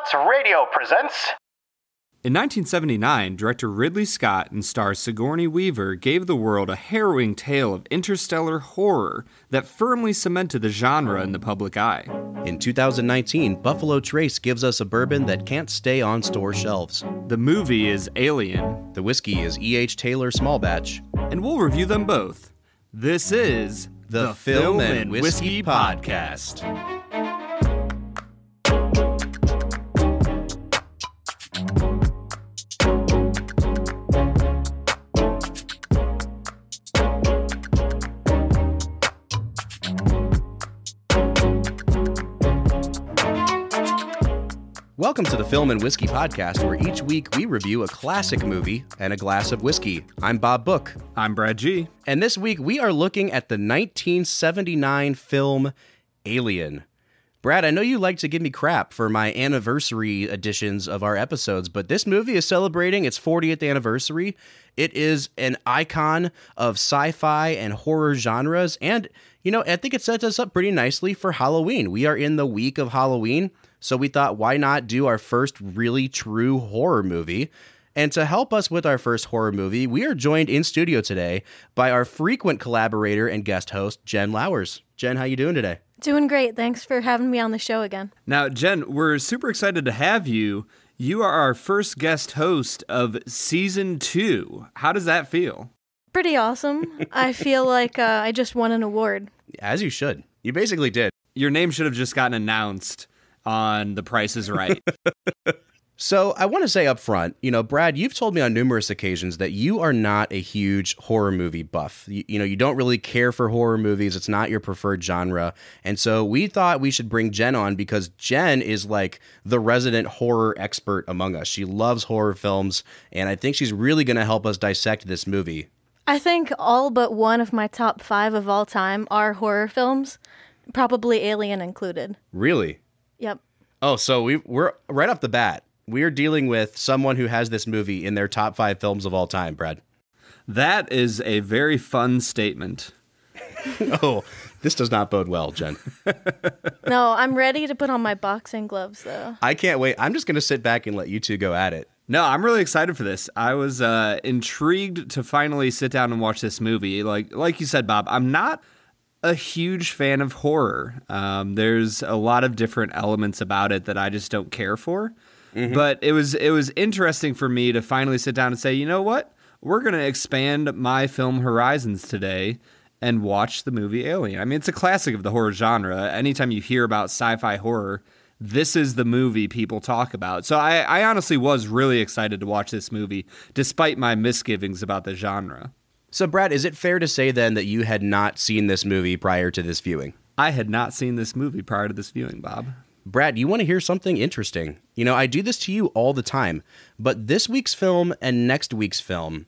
Robots Radio presents In 1979, director Ridley Scott and star Sigourney Weaver gave the world a harrowing tale of interstellar horror that firmly cemented the genre in the public eye. In 2019, Buffalo Trace gives us a bourbon that can't stay on store shelves. The movie is Alien, The whiskey is E.H. Taylor Small Batch. and we'll review them both. This is The Film and Whiskey Podcast. Welcome to the Film and Whiskey Podcast, where each week we review a classic movie and a glass of whiskey. I'm Bob Book. I'm Brad G. And this week we are looking at the 1979 film Alien. Brad, I know you like to give me crap for my anniversary editions of our episodes, but this movie is celebrating its 40th anniversary. It is an icon of sci fi and horror genres. And, you know, I think it sets us up pretty nicely for Halloween. We are in the week of Halloween. So we thought, why not do our first really true horror movie? And to help us with our first horror movie, we are joined in studio today by our frequent collaborator and guest host, Jen Lowers. Jen, how you doing today? Doing great. Thanks for having me on the show again. Now, Jen, we're super excited to have you. You are our first guest host of season two. How does that feel? Pretty awesome. I feel like uh, I just won an award. As you should. You basically did. Your name should have just gotten announced on The Price is Right. So I want to say up front, you know, Brad, you've told me on numerous occasions that you are not a huge horror movie buff. You, you know, you don't really care for horror movies. It's not your preferred genre. And so we thought we should bring Jen on because Jen is like the resident horror expert among us. She loves horror films, and I think she's really going to help us dissect this movie. I think all but one of my top five of all time are horror films, probably Alien included. Really? Yep. Oh, so we we're right off the bat. We're dealing with someone who has this movie in their top 5 films of all time, Brad. that is a very fun statement. oh, this does not bode well, Jen. No, I'm ready to put on my boxing gloves though. I can't wait. I'm just going to sit back and let you two go at it. No, I'm really excited for this. I was uh, intrigued to finally sit down and watch this movie. Like, like you said, Bob, I'm not a huge fan of horror. Um, there's a lot of different elements about it that I just don't care for. But it was it was interesting for me to finally sit down and say, you know what, we're going to expand my film horizons today and watch the movie Alien. I mean, it's a classic of the horror genre. Anytime you hear about sci-fi horror, this is the movie people talk about. So I, I honestly was really excited to watch this movie, despite my misgivings about the genre. So, Brad, is it fair to say then that you had not seen this movie prior to this viewing? I had not seen this movie prior to this viewing, Bob. Brad, you want to hear something interesting? You know, I do this to you all the time, but this week's film and next week's film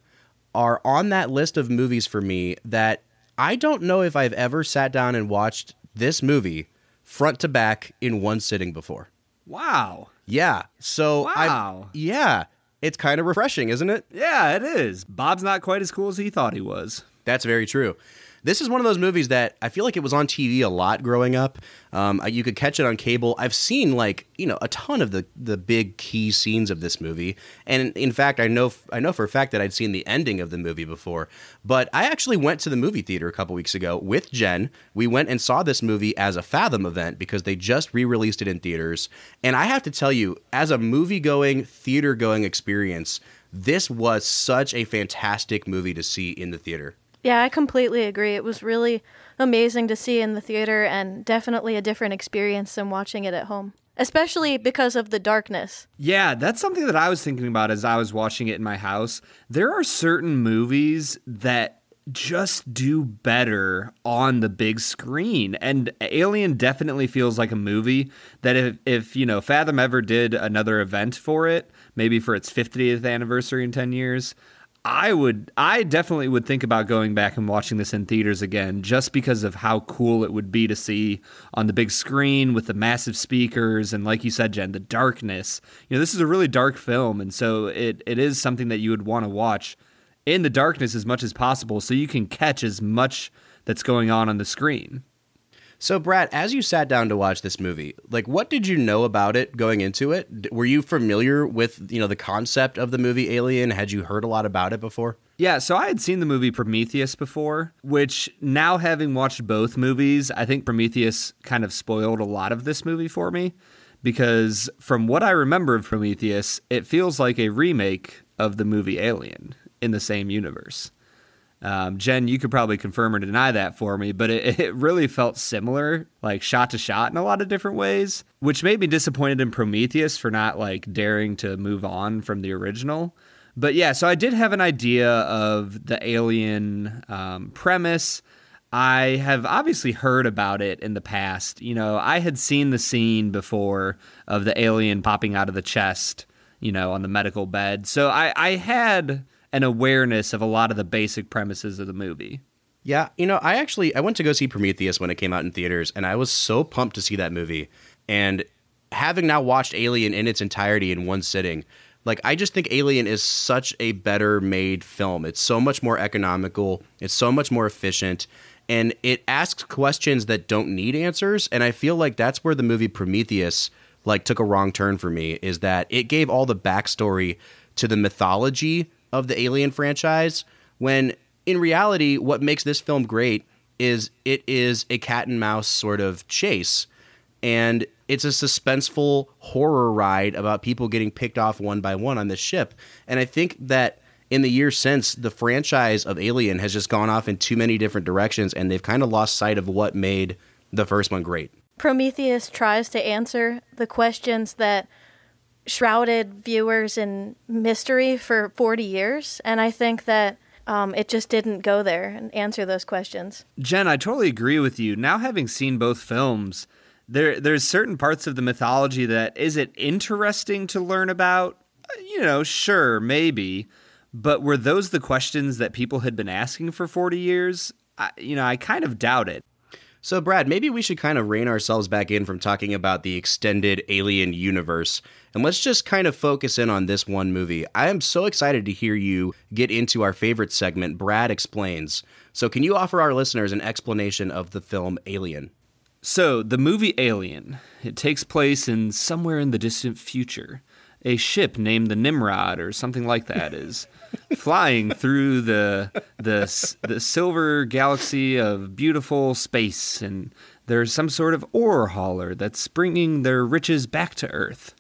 are on that list of movies for me that I don't know if I've ever sat down and watched this movie front to back in one sitting before. Wow. Yeah. So, I Wow. yeah, it's kind of refreshing, isn't it? Yeah, it is. Bob's not quite as cool as he thought he was. That's very true. This is one of those movies that I feel like it was on TV a lot growing up. Um, you could catch it on cable. I've seen like you know a ton of the the big key scenes of this movie, and in fact, I know I know for a fact that I'd seen the ending of the movie before. But I actually went to the movie theater a couple weeks ago with Jen. We went and saw this movie as a Fathom event because they just re-released it in theaters. And I have to tell you, as a movie going theater going experience, this was such a fantastic movie to see in the theater. Yeah, I completely agree. It was really amazing to see in the theater and definitely a different experience than watching it at home, especially because of the darkness. Yeah, that's something that I was thinking about as I was watching it in my house. There are certain movies that just do better on the big screen. And Alien definitely feels like a movie that if, if you know, Fathom ever did another event for it, maybe for its 50th anniversary in 10 years, I would I definitely would think about going back and watching this in theaters again just because of how cool it would be to see on the big screen with the massive speakers and like you said Jen the darkness. You know, this is a really dark film and so it it is something that you would want to watch in the darkness as much as possible so you can catch as much that's going on on the screen. So, Brad, as you sat down to watch this movie, like, what did you know about it going into it? Were you familiar with, you know, the concept of the movie Alien? Had you heard a lot about it before? Yeah, so I had seen the movie Prometheus before, which now having watched both movies, I think Prometheus kind of spoiled a lot of this movie for me because from what I remember of Prometheus, it feels like a remake of the movie Alien in the same universe. Um, Jen, you could probably confirm or deny that for me, but it, it, really felt similar, like shot to shot in a lot of different ways, which made me disappointed in Prometheus for not like daring to move on from the original. But yeah, so I did have an idea of the alien um, premise. I have obviously heard about it in the past. You know, I had seen the scene before of the alien popping out of the chest, you know, on the medical bed. So I, I had an awareness of a lot of the basic premises of the movie. Yeah, you know, I actually I went to go see Prometheus when it came out in theaters, and I was so pumped to see that movie. And having now watched Alien in its entirety in one sitting, like I just think Alien is such a better made film. It's so much more economical. It's so much more efficient. And it asks questions that don't need answers. And I feel like that's where the movie Prometheus like took a wrong turn for me, is that it gave all the backstory to the mythology of the Alien franchise when in reality what makes this film great is it is a cat and mouse sort of chase. And it's a suspenseful horror ride about people getting picked off one by one on this ship. And i think that in the years since the franchise of alien has just gone off in too many different directions and they've kind of lost sight of what made the first one great. Prometheus tries to answer the questions that shrouded viewers in mystery for 40 years. And I think that um, it just didn't go there and answer those questions. Jen, I totally agree with you. Now, having seen both films, there there's certain parts of the mythology that is it interesting to learn about? You know, sure, maybe, but were those the questions that people had been asking for 40 years? I, you know, I kind of doubt it. So, Brad, maybe we should kind of rein ourselves back in from talking about the extended alien universe and let's just kind of focus in on this one movie. I am so excited to hear you get into our favorite segment, Brad Explains. So, can you offer our listeners an explanation of the film Alien? So, the movie Alien, it takes place in somewhere in the distant future. A ship named the Nimrod or something like that is flying through the the the silver galaxy of beautiful space, and there's some sort of ore hauler that's bringing their riches back to Earth.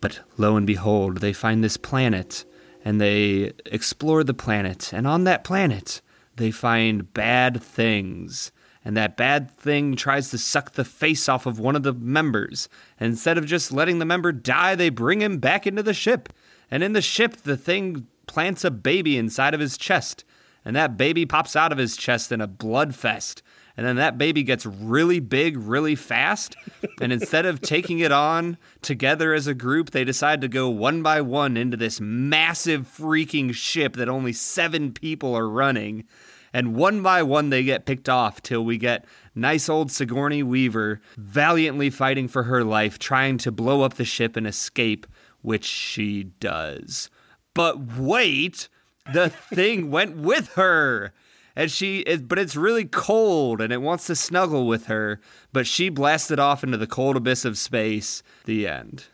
But lo and behold, they find this planet, and they explore the planet, and on that planet, they find bad things. And that bad thing tries to suck the face off of one of the members. And instead of just letting the member die, they bring him back into the ship. And in the ship, the thing plants a baby inside of his chest, and that baby pops out of his chest in a blood fest. And then that baby gets really big really fast. and instead of taking it on together as a group, they decide to go one by one into this massive freaking ship that only seven people are running. And one by one, they get picked off till we get nice old Sigourney Weaver valiantly fighting for her life, trying to blow up the ship and escape, which she does. But wait, the thing went with her. And she is, but it's really cold and it wants to snuggle with her. But she blasted off into the cold abyss of space. The end.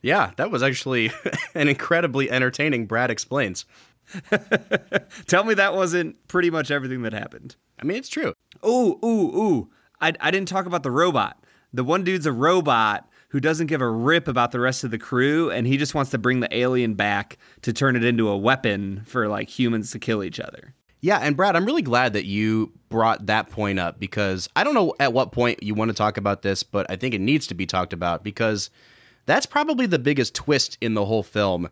Yeah, that was actually an incredibly entertaining Brad Explains. Tell me that wasn't pretty much everything that happened. I mean, it's true. Ooh, ooh, ooh. I, I didn't talk about the robot. The one dude's a robot who doesn't give a rip about the rest of the crew and he just wants to bring the alien back to turn it into a weapon for like humans to kill each other. Yeah, and Brad, I'm really glad that you brought that point up because I don't know at what point you want to talk about this, but I think it needs to be talked about because that's probably the biggest twist in the whole film.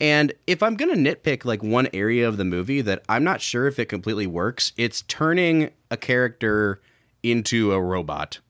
And if I'm going to nitpick like one area of the movie that I'm not sure if it completely works, it's turning a character into a robot.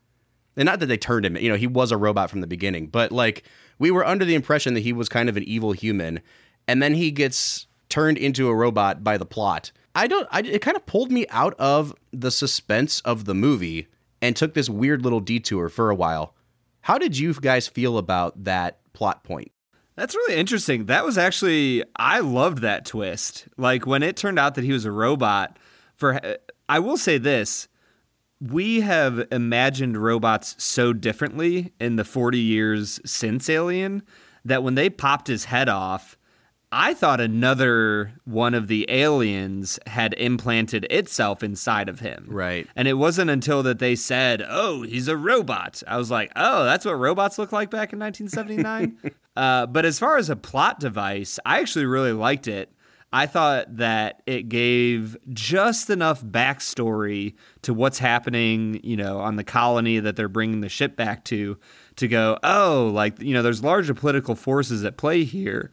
And not that they turned him, you know, he was a robot from the beginning, but like we were under the impression that he was kind of an evil human and then he gets turned into a robot by the plot. I don't I, it kind of pulled me out of the suspense of the movie and took this weird little detour for a while. How did you guys feel about that plot point? That's really interesting. That was actually I loved that twist. Like when it turned out that he was a robot for I will say this, we have imagined robots so differently in the 40 years since Alien that when they popped his head off, I thought another one of the aliens had implanted itself inside of him. Right. And it wasn't until that they said, oh, he's a robot. I was like, oh, that's what robots look like back in 1979. uh, but as far as a plot device, I actually really liked it. I thought that it gave just enough backstory to what's happening, you know, on the colony that they're bringing the ship back to, to go, oh, like, you know, there's larger political forces at play here.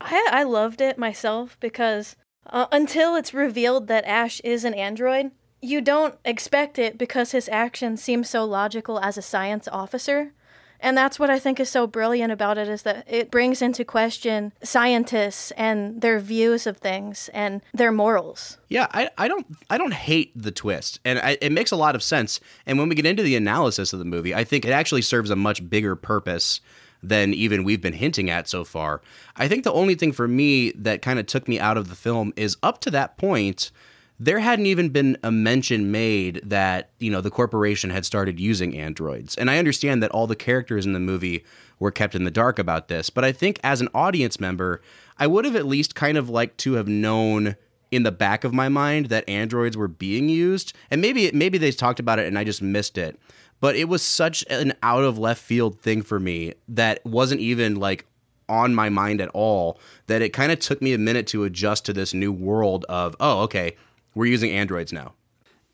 I, I loved it myself because uh, until it's revealed that Ash is an android, you don't expect it because his actions seem so logical as a science officer. And that's what I think is so brilliant about it is that it brings into question scientists and their views of things and their morals. Yeah, I, I don't I don't hate the twist, and I, it makes a lot of sense. And when we get into the analysis of the movie, I think it actually serves a much bigger purpose than even we've been hinting at so far. I think the only thing for me that kind of took me out of the film is up to that point there hadn't even been a mention made that you know the corporation had started using androids. And i understand that all the characters in the movie were kept in the dark about this but i think as an audience member i would have at least kind of liked to have known in the back of my mind that androids were being used. And maybe maybe they talked about it and i just missed it. But it was such an out of left field thing for me that wasn't even like on my mind at all that it kind of took me a minute to adjust to this new world of oh okay we're using androids now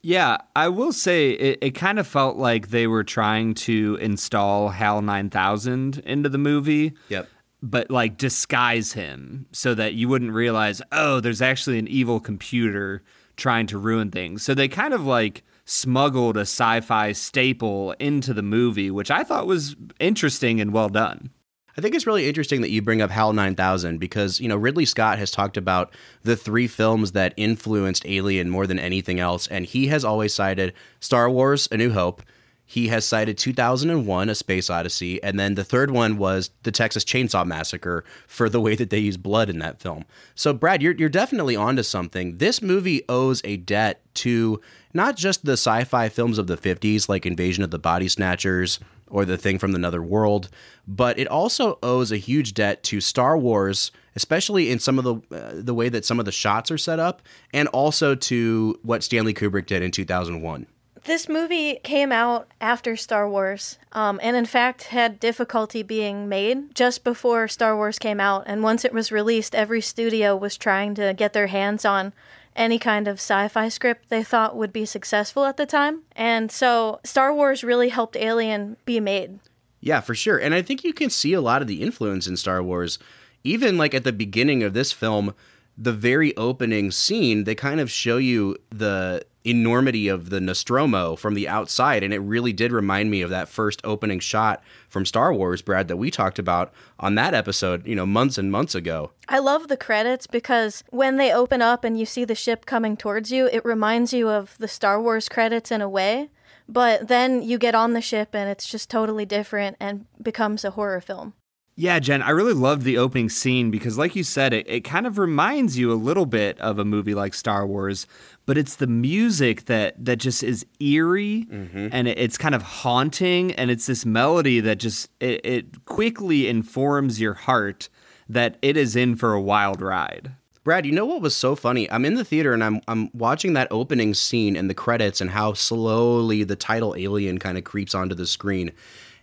yeah, I will say it, it kind of felt like they were trying to install HAL 9000 into the movie. Yep. But like disguise him so that you wouldn't realize, oh, there's actually an evil computer trying to ruin things. So they kind of like smuggled a sci fi staple into the movie, which I thought was interesting and well done. I think it's really interesting that you bring up HAL 9000 because, you know, Ridley Scott has talked about the three films that influenced Alien more than anything else. And he has always cited Star Wars A New Hope. He has cited 2001 A Space Odyssey. And then the third one was the Texas Chainsaw Massacre for the way that they use blood in that film. So, Brad, you're, you're definitely onto something. This movie owes a debt to not just the sci fi films of the 50s, like Invasion of the Body Snatchers or The Thing from Another World, but it also owes a huge debt to Star Wars, especially in some of the uh, the way that some of the shots are set up, and also to what Stanley Kubrick did in 2001. This movie came out after Star Wars, um, and in fact had difficulty being made just before Star Wars came out. And once it was released, every studio was trying to get their hands on any kind of sci fi script they thought would be successful at the time. And so Star Wars really helped Alien be made. Yeah, for sure. And I think you can see a lot of the influence in Star Wars. Even like at the beginning of this film, the very opening scene, they kind of show you the enormity of the Nostromo from the outside. And it really did remind me of that first opening shot from Star Wars, Brad, that we talked about on that episode, you know, months and months ago. I love the credits because when they open up and you see the ship coming towards you, it reminds you of the Star Wars credits in a way. But then you get on the ship and it's just totally different and becomes a horror film. Yeah, Jen, I really loved the opening scene because, like you said, it, it kind of reminds you a little bit of a movie like Star Wars, but it's the music that that just is eerie mm-hmm. and it, it's kind of haunting, and it's this melody that just it, it quickly informs your heart that it is in for a wild ride. Brad, you know what was so funny? I'm in the theater and I'm I'm watching that opening scene and the credits and how slowly the title Alien kind of creeps onto the screen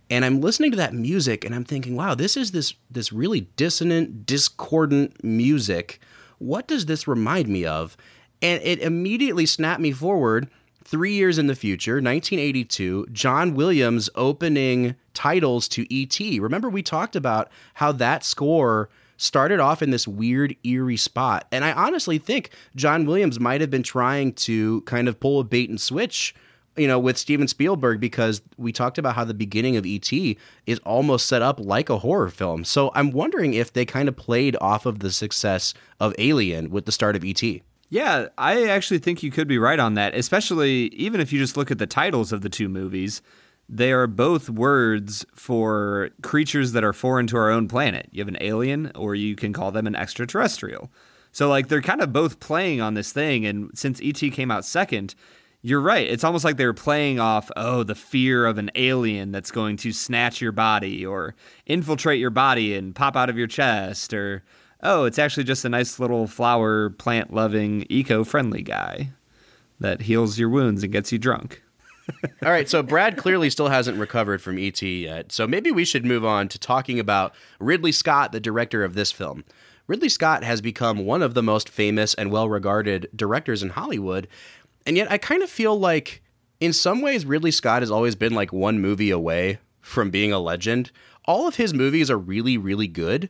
and I'm listening to that music and I'm thinking, wow, this is this this really dissonant, discordant music. What does this remind me of? And it immediately snapped me forward three years in the future, 1982, John Williams opening titles to E.T. Remember, we talked about how that score started off in this weird, eerie spot. And I honestly think John Williams might have been trying to kind of pull a bait and switch you know, with Steven Spielberg because we talked about how the beginning of ET is almost set up like a horror film. So I'm wondering if they kind of played off of the success of Alien with the start of ET. Yeah, I actually think you could be right on that, especially even if you just look at the titles of the two movies. They are both words for creatures that are foreign to our own planet. You have an alien, or you can call them an extraterrestrial. So, like, they're kind of both playing on this thing. And since ET came out second, you're right. It's almost like they were playing off, oh, the fear of an alien that's going to snatch your body or infiltrate your body and pop out of your chest, or, oh, it's actually just a nice little flower, plant loving, eco friendly guy that heals your wounds and gets you drunk. All right, so Brad clearly still hasn't recovered from ET yet. So maybe we should move on to talking about Ridley Scott, the director of this film. Ridley Scott has become one of the most famous and well regarded directors in Hollywood, and yet I kind of feel like in some ways Ridley Scott has always been like one movie away from being a legend. All of his movies are really really good,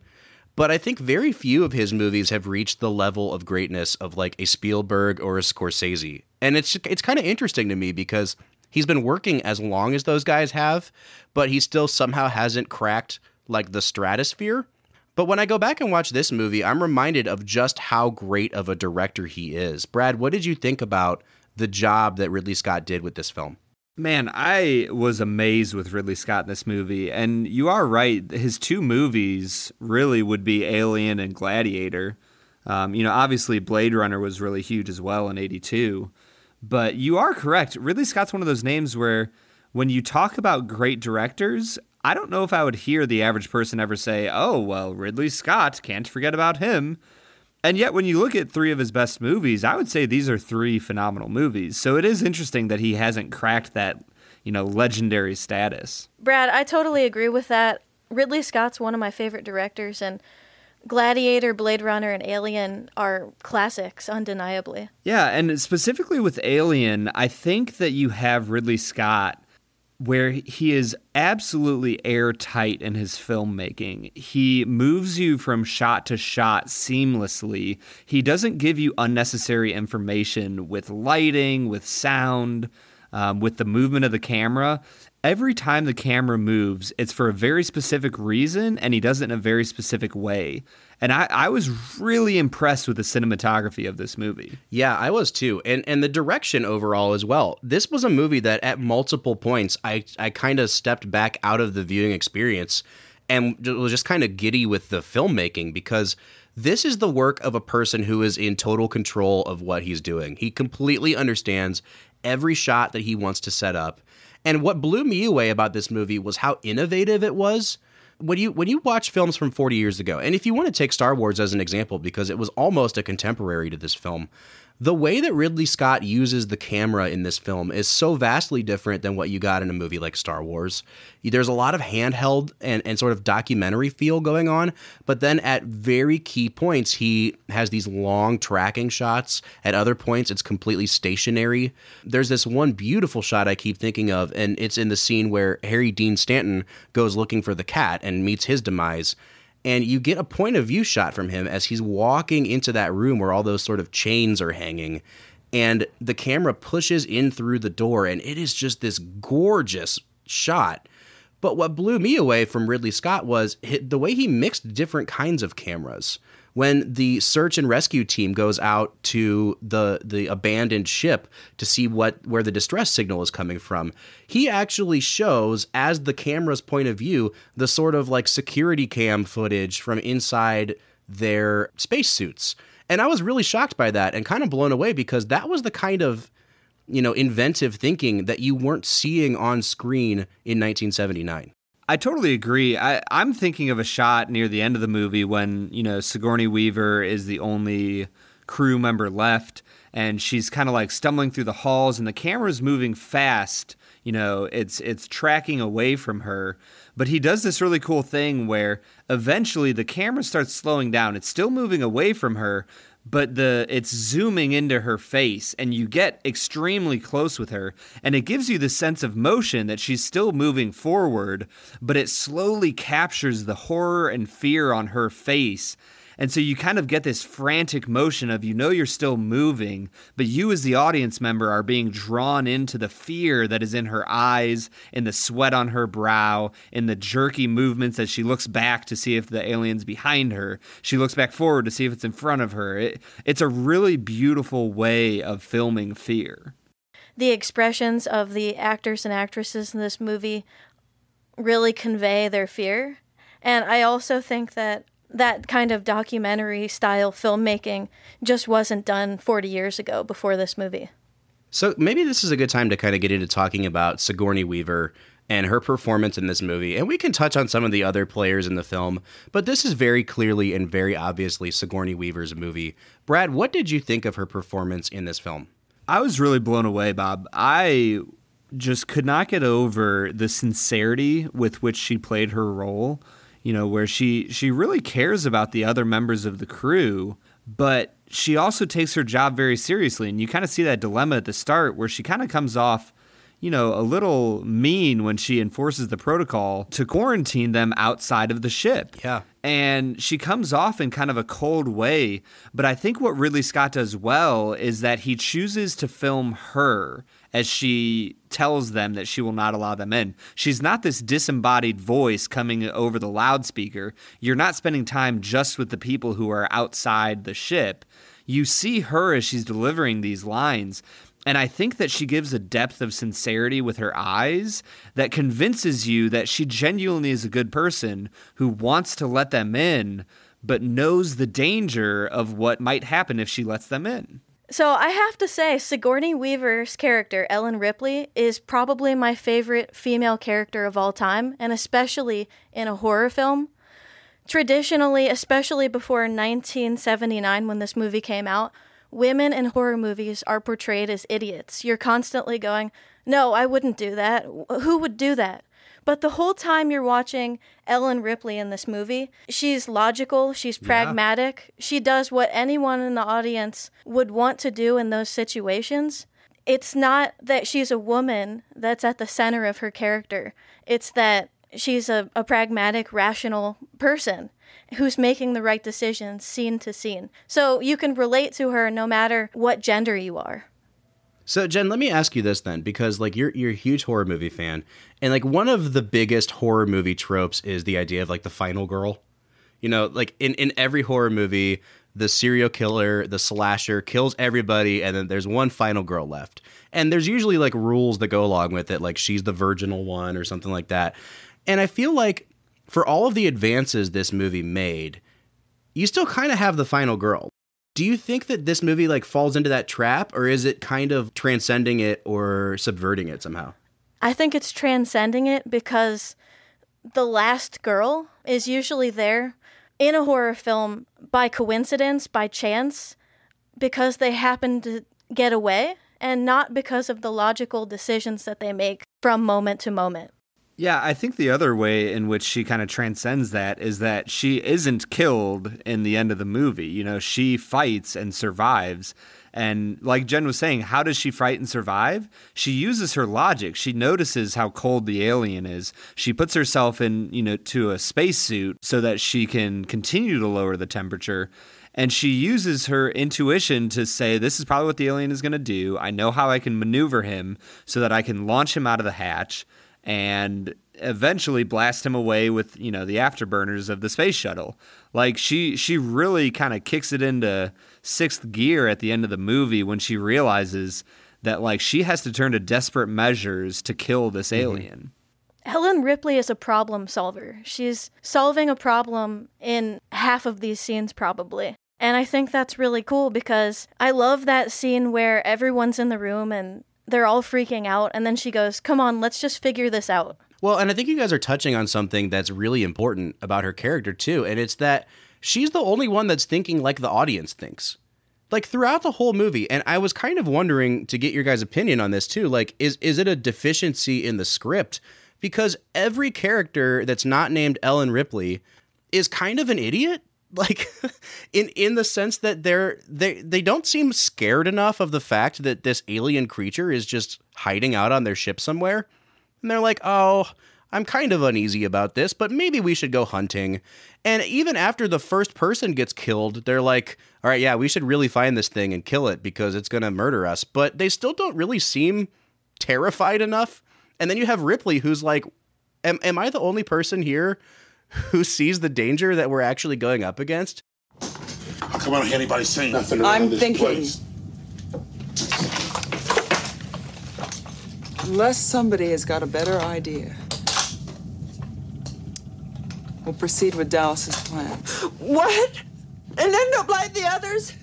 but I think very few of his movies have reached the level of greatness of like a Spielberg or a Scorsese. And it's it's kind of interesting to me because he's been working as long as those guys have, but he still somehow hasn't cracked like the stratosphere. But when I go back and watch this movie, I'm reminded of just how great of a director he is. Brad, what did you think about the job that Ridley Scott did with this film. Man, I was amazed with Ridley Scott in this movie. And you are right. His two movies really would be Alien and Gladiator. Um, you know, obviously, Blade Runner was really huge as well in 82. But you are correct. Ridley Scott's one of those names where when you talk about great directors, I don't know if I would hear the average person ever say, oh, well, Ridley Scott, can't forget about him. And yet, when you look at three of his best movies, I would say these are three phenomenal movies. So it is interesting that he hasn't cracked that, you know, legendary status. Brad, I totally agree with that. Ridley Scott's one of my favorite directors, and Gladiator, Blade Runner, and Alien are classics, undeniably. Yeah, and specifically with Alien, I think that you have Ridley Scott where he is absolutely airtight in his filmmaking. He moves you from shot to shot seamlessly. He doesn't give you unnecessary information with lighting, with sound, um, with the movement of the camera. Every time the camera moves, it's for a very specific reason, and he does it in a very specific way. And I, I was really impressed with the cinematography of this movie. Yeah, I was too. And and the direction overall as well. This was a movie that at multiple points I, I kind of stepped back out of the viewing experience and was just kind of giddy with the filmmaking because this is the work of a person who is in total control of what he's doing. He completely understands every shot that he wants to set up. And what blew me away about this movie was how innovative it was when you when you watch films from 40 years ago, and if you want to take Star Wars as an example because it was almost a contemporary to this film, the way that Ridley Scott uses the camera in this film is so vastly different than what you got in a movie like Star Wars. There's a lot of handheld and, and sort of documentary feel going on, but then at very key points, he has these long tracking shots. At other points, it's completely stationary. There's this one beautiful shot I keep thinking of, and it's in the scene where Harry Dean Stanton goes looking for the cat and meets his demise and you get a point of view shot from him as he's walking into that room where all those sort of chains are hanging. And the camera pushes in through the door and it is just this gorgeous shot. But what blew me away from Ridley Scott was the way he mixed different kinds of cameras when the search and rescue team goes out to the the abandoned ship to see what where the distress signal is coming from he actually shows as the camera's point of view the sort of like security cam footage from inside their spacesuits. And i was really shocked by that and kind of blown away because that was the kind of you know inventive thinking that you weren't seeing on screen in 1979 I totally agree. I, I'm thinking of a shot near the end of the movie when, you know, Sigourney Weaver is the only crew member left and she's kind of like stumbling through the halls and the camera's moving fast. You know, it's it's tracking away from her. But he does this really cool thing where eventually the camera starts slowing down. It's still moving away from her, but the it's zooming into her face and you get extremely close with her and it gives you the sense of motion that she's still moving forward but it slowly captures the horror and fear on her face and so you kind of get this frantic motion of you know you're still moving, but you as the audience member are being drawn into the fear that is in her eyes, in the sweat on her brow, in the jerky movements as she looks back to see if the alien's behind her. She looks back forward to see if it's in front of her. It, it's a really beautiful way of filming fear. The expressions of the actors and actresses in this movie really convey their fear. And I also think that that kind of documentary style filmmaking just wasn't done 40 years ago before this movie. So maybe this is a good time to kind of get into talking about Sigourney Weaver and her performance in this movie. And we can touch on some of the other players in the film, but this is very clearly and very obviously Sigourney Weaver's movie. Brad, what did you think of her performance in this film? I was really blown away, Bob. I just could not get over the sincerity with which she played her role you know, where she she really cares about the other members of the crew, but she also takes her job very seriously. And you kind of see that dilemma at the start where she kind of comes off, you know, a little mean when she enforces the protocol to quarantine them outside of the ship. Yeah. And she comes off in kind of a cold way. But I think what Ridley Scott does well is that he chooses to film her as she tells them that she will not allow them in. She's not this disembodied voice coming over the loudspeaker. You're not spending time just with the people who are outside the ship. You see her as she's delivering these lines. And I think that she gives a depth of sincerity with her eyes that convinces you that she genuinely is a good person who wants to let them in, but knows the danger of what might happen if she lets them in. So I have to say, Sigourney Weaver's character, Ellen Ripley, is probably my favorite female character of all time, and especially in a horror film. Traditionally, especially before 1979 when this movie came out, women in horror movies are portrayed as idiots. You're constantly going, No, I wouldn't do that. Who would do that? But the whole time you're watching Ellen Ripley in this movie, she's logical, she's pragmatic, yeah. she does what anyone in the audience would want to do in those situations. It's not that she's a woman that's at the center of her character, it's that she's a, a pragmatic, rational person who's making the right decisions scene to scene. So you can relate to her no matter what gender you are. So Jen, let me ask you this then, because like you're you're a huge horror movie fan, and like one of the biggest horror movie tropes is the idea of like the final girl. You know, like in in every horror movie, the serial killer, the slasher kills everybody, and then there's one final girl left. And there's usually like rules that go along with it, like she's the virginal one or something like that. And I feel like for all of the advances this movie made, you still kind of have the final girl. Do you think that this movie like falls into that trap or is it kind of transcending it or subverting it somehow? I think it's transcending it because the last girl is usually there in a horror film by coincidence, by chance, because they happen to get away and not because of the logical decisions that they make from moment to moment. Yeah, I think the other way in which she kind of transcends that is that she isn't killed in the end of the movie. You know, she fights and survives. And like Jen was saying, how does she fight and survive? She uses her logic. She notices how cold the alien is. She puts herself in, you know, to a spacesuit so that she can continue to lower the temperature. And she uses her intuition to say, This is probably what the alien is going to do. I know how I can maneuver him so that I can launch him out of the hatch and eventually blast him away with you know the afterburners of the space shuttle like she she really kind of kicks it into sixth gear at the end of the movie when she realizes that like she has to turn to desperate measures to kill this mm-hmm. alien Ellen Ripley is a problem solver. She's solving a problem in half of these scenes, probably. And I think that's really cool because I love that scene where everyone's in the room and they're all freaking out. And then she goes, Come on, let's just figure this out. Well, and I think you guys are touching on something that's really important about her character, too. And it's that she's the only one that's thinking like the audience thinks. Like throughout the whole movie, and I was kind of wondering to get your guys' opinion on this too. Like, is is it a deficiency in the script? Because every character that's not named Ellen Ripley is kind of an idiot like in in the sense that they're they they don't seem scared enough of the fact that this alien creature is just hiding out on their ship somewhere. And they're like, "Oh, I'm kind of uneasy about this, but maybe we should go hunting." And even after the first person gets killed, they're like, "All right, yeah, we should really find this thing and kill it because it's going to murder us." But they still don't really seem terrified enough. And then you have Ripley who's like, "Am am I the only person here who sees the danger that we're actually going up against?" How come I don't hear anybody saying nothing I'm around this thinking. place? Unless somebody has got a better idea. We'll proceed with Dallas's plan. What? And end up like the others?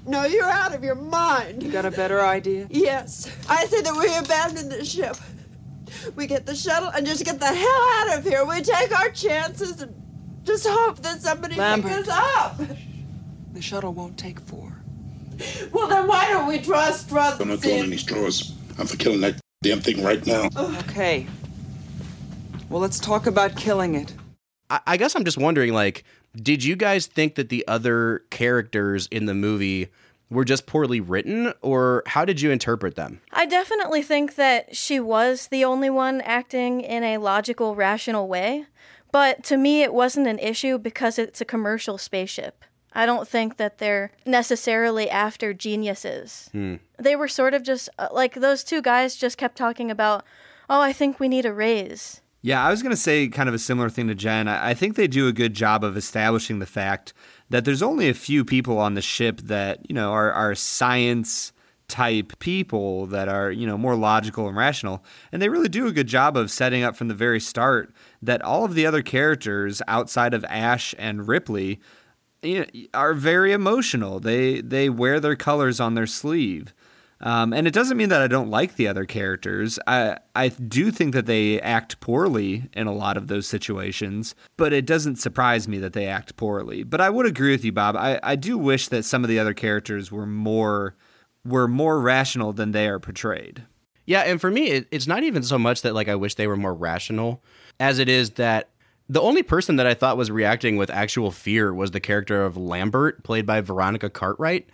no, you're out of your mind. You got a better idea? Yes. I say that we abandon the ship. We get the shuttle and just get the hell out of here. We take our chances and just hope that somebody Lambert. picks us up. The shuttle won't take four. Well, then why don't we draw straws? I'm not and going see any straws. I'm for killing that damn thing right now. Okay. Well, let's talk about killing it. I, I guess I'm just wondering, like, did you guys think that the other characters in the movie were just poorly written, or how did you interpret them? I definitely think that she was the only one acting in a logical, rational way. But to me, it wasn't an issue because it's a commercial spaceship. I don't think that they're necessarily after geniuses. They were sort of just uh, like those two guys just kept talking about, oh, I think we need a raise. Yeah, I was going to say kind of a similar thing to Jen. I think they do a good job of establishing the fact that there's only a few people on the ship that, you know, are, are science type people that are, you know, more logical and rational. And they really do a good job of setting up from the very start that all of the other characters outside of Ash and Ripley you know, are very emotional. They they wear their colors on their sleeve. Um, and it doesn't mean that I don't like the other characters. I I do think that they act poorly in a lot of those situations, but it doesn't surprise me that they act poorly. But I would agree with you, Bob. I, I do wish that some of the other characters were more were more rational than they are portrayed. Yeah, and for me, it, it's not even so much that like I wish they were more rational, as it is that the only person that I thought was reacting with actual fear was the character of Lambert, played by Veronica Cartwright.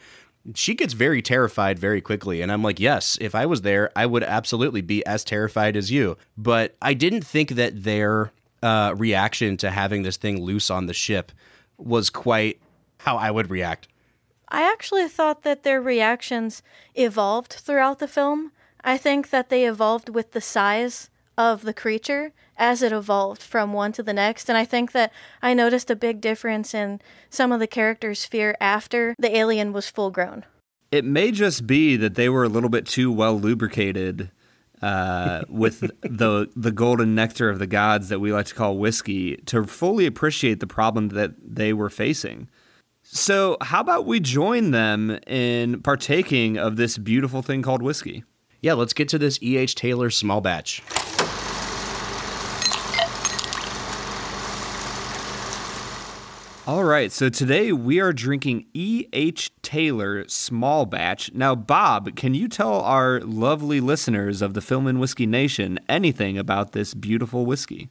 She gets very terrified very quickly, and I'm like, yes, if I was there, I would absolutely be as terrified as you. But I didn't think that their uh, reaction to having this thing loose on the ship was quite how I would react. I actually thought that their reactions evolved throughout the film. I think that they evolved with the size of the creature as it evolved from one to the next. And I think that I noticed a big difference in some of the characters' fear after the alien was full grown. It may just be that they were a little bit too well lubricated uh, with the the golden nectar of the gods that we like to call whiskey to fully appreciate the problem that they were facing. So, how about we join them in partaking of this beautiful thing called whiskey? Yeah, let's get to this E.H. Taylor small batch. All right, so today we are drinking E.H. Taylor Small Batch. Now, Bob, can you tell our lovely listeners of the Film and Whiskey Nation anything about this beautiful whiskey?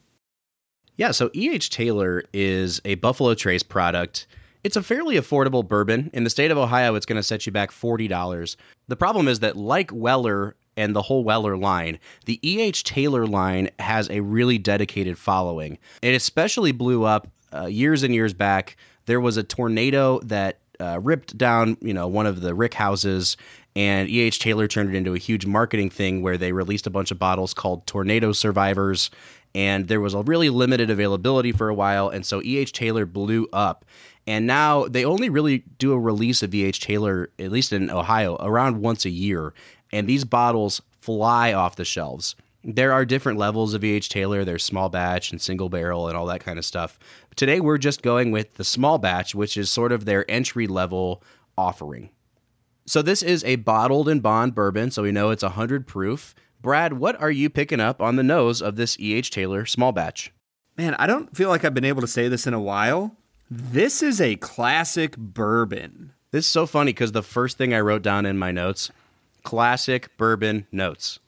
Yeah, so E.H. Taylor is a Buffalo Trace product. It's a fairly affordable bourbon. In the state of Ohio, it's going to set you back $40. The problem is that, like Weller and the whole Weller line, the E.H. Taylor line has a really dedicated following. It especially blew up uh, years and years back. There was a tornado that uh, ripped down, you know, one of the rick houses, and E.H. Taylor turned it into a huge marketing thing where they released a bunch of bottles called Tornado Survivors, and there was a really limited availability for a while, and so E.H. Taylor blew up. And now they only really do a release of E.H. Taylor, at least in Ohio, around once a year, and these bottles fly off the shelves. There are different levels of E.H. Taylor. There's small batch and single barrel and all that kind of stuff. Today we're just going with the small batch, which is sort of their entry level offering. So this is a bottled in bond bourbon, so we know it's 100 proof. Brad, what are you picking up on the nose of this E.H. Taylor small batch? Man, I don't feel like I've been able to say this in a while. This is a classic bourbon. This is so funny because the first thing I wrote down in my notes, classic bourbon notes.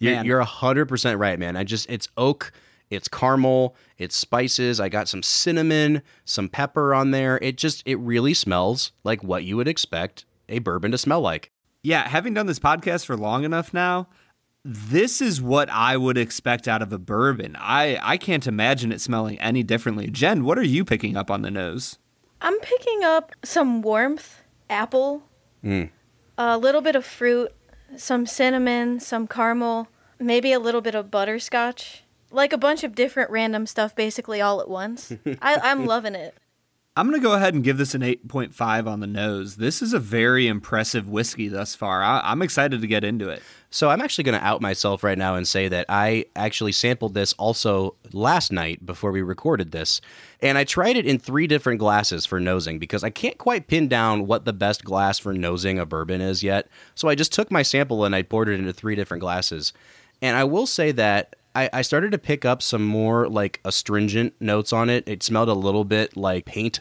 You're, Man. you're 100% right, man. I just, it's oak, It's caramel, it's spices. I got some cinnamon, some pepper on there. It just, it really smells like what you would expect a bourbon to smell like. Yeah, having done this podcast for long enough now, this is what I would expect out of a bourbon. I, I can't imagine it smelling any differently. Jen, what are you picking up on the nose? I'm picking up some warmth, apple, mm. a little bit of fruit, some cinnamon, some caramel, maybe a little bit of butterscotch. Like a bunch of different random stuff basically all at once. I, I'm loving it. I'm going to go ahead and give this an 8.5 on the nose. This is a very impressive whiskey thus far. I, I'm excited to get into it. So I'm actually going to out myself right now and say that I actually sampled this also last night before we recorded this. And I tried it in three different glasses for nosing because I can't quite pin down what the best glass for nosing a bourbon is yet. So I just took my sample and I poured it into three different glasses. And I will say that I, I started to pick up some more like astringent notes on it. It smelled a little bit like paint.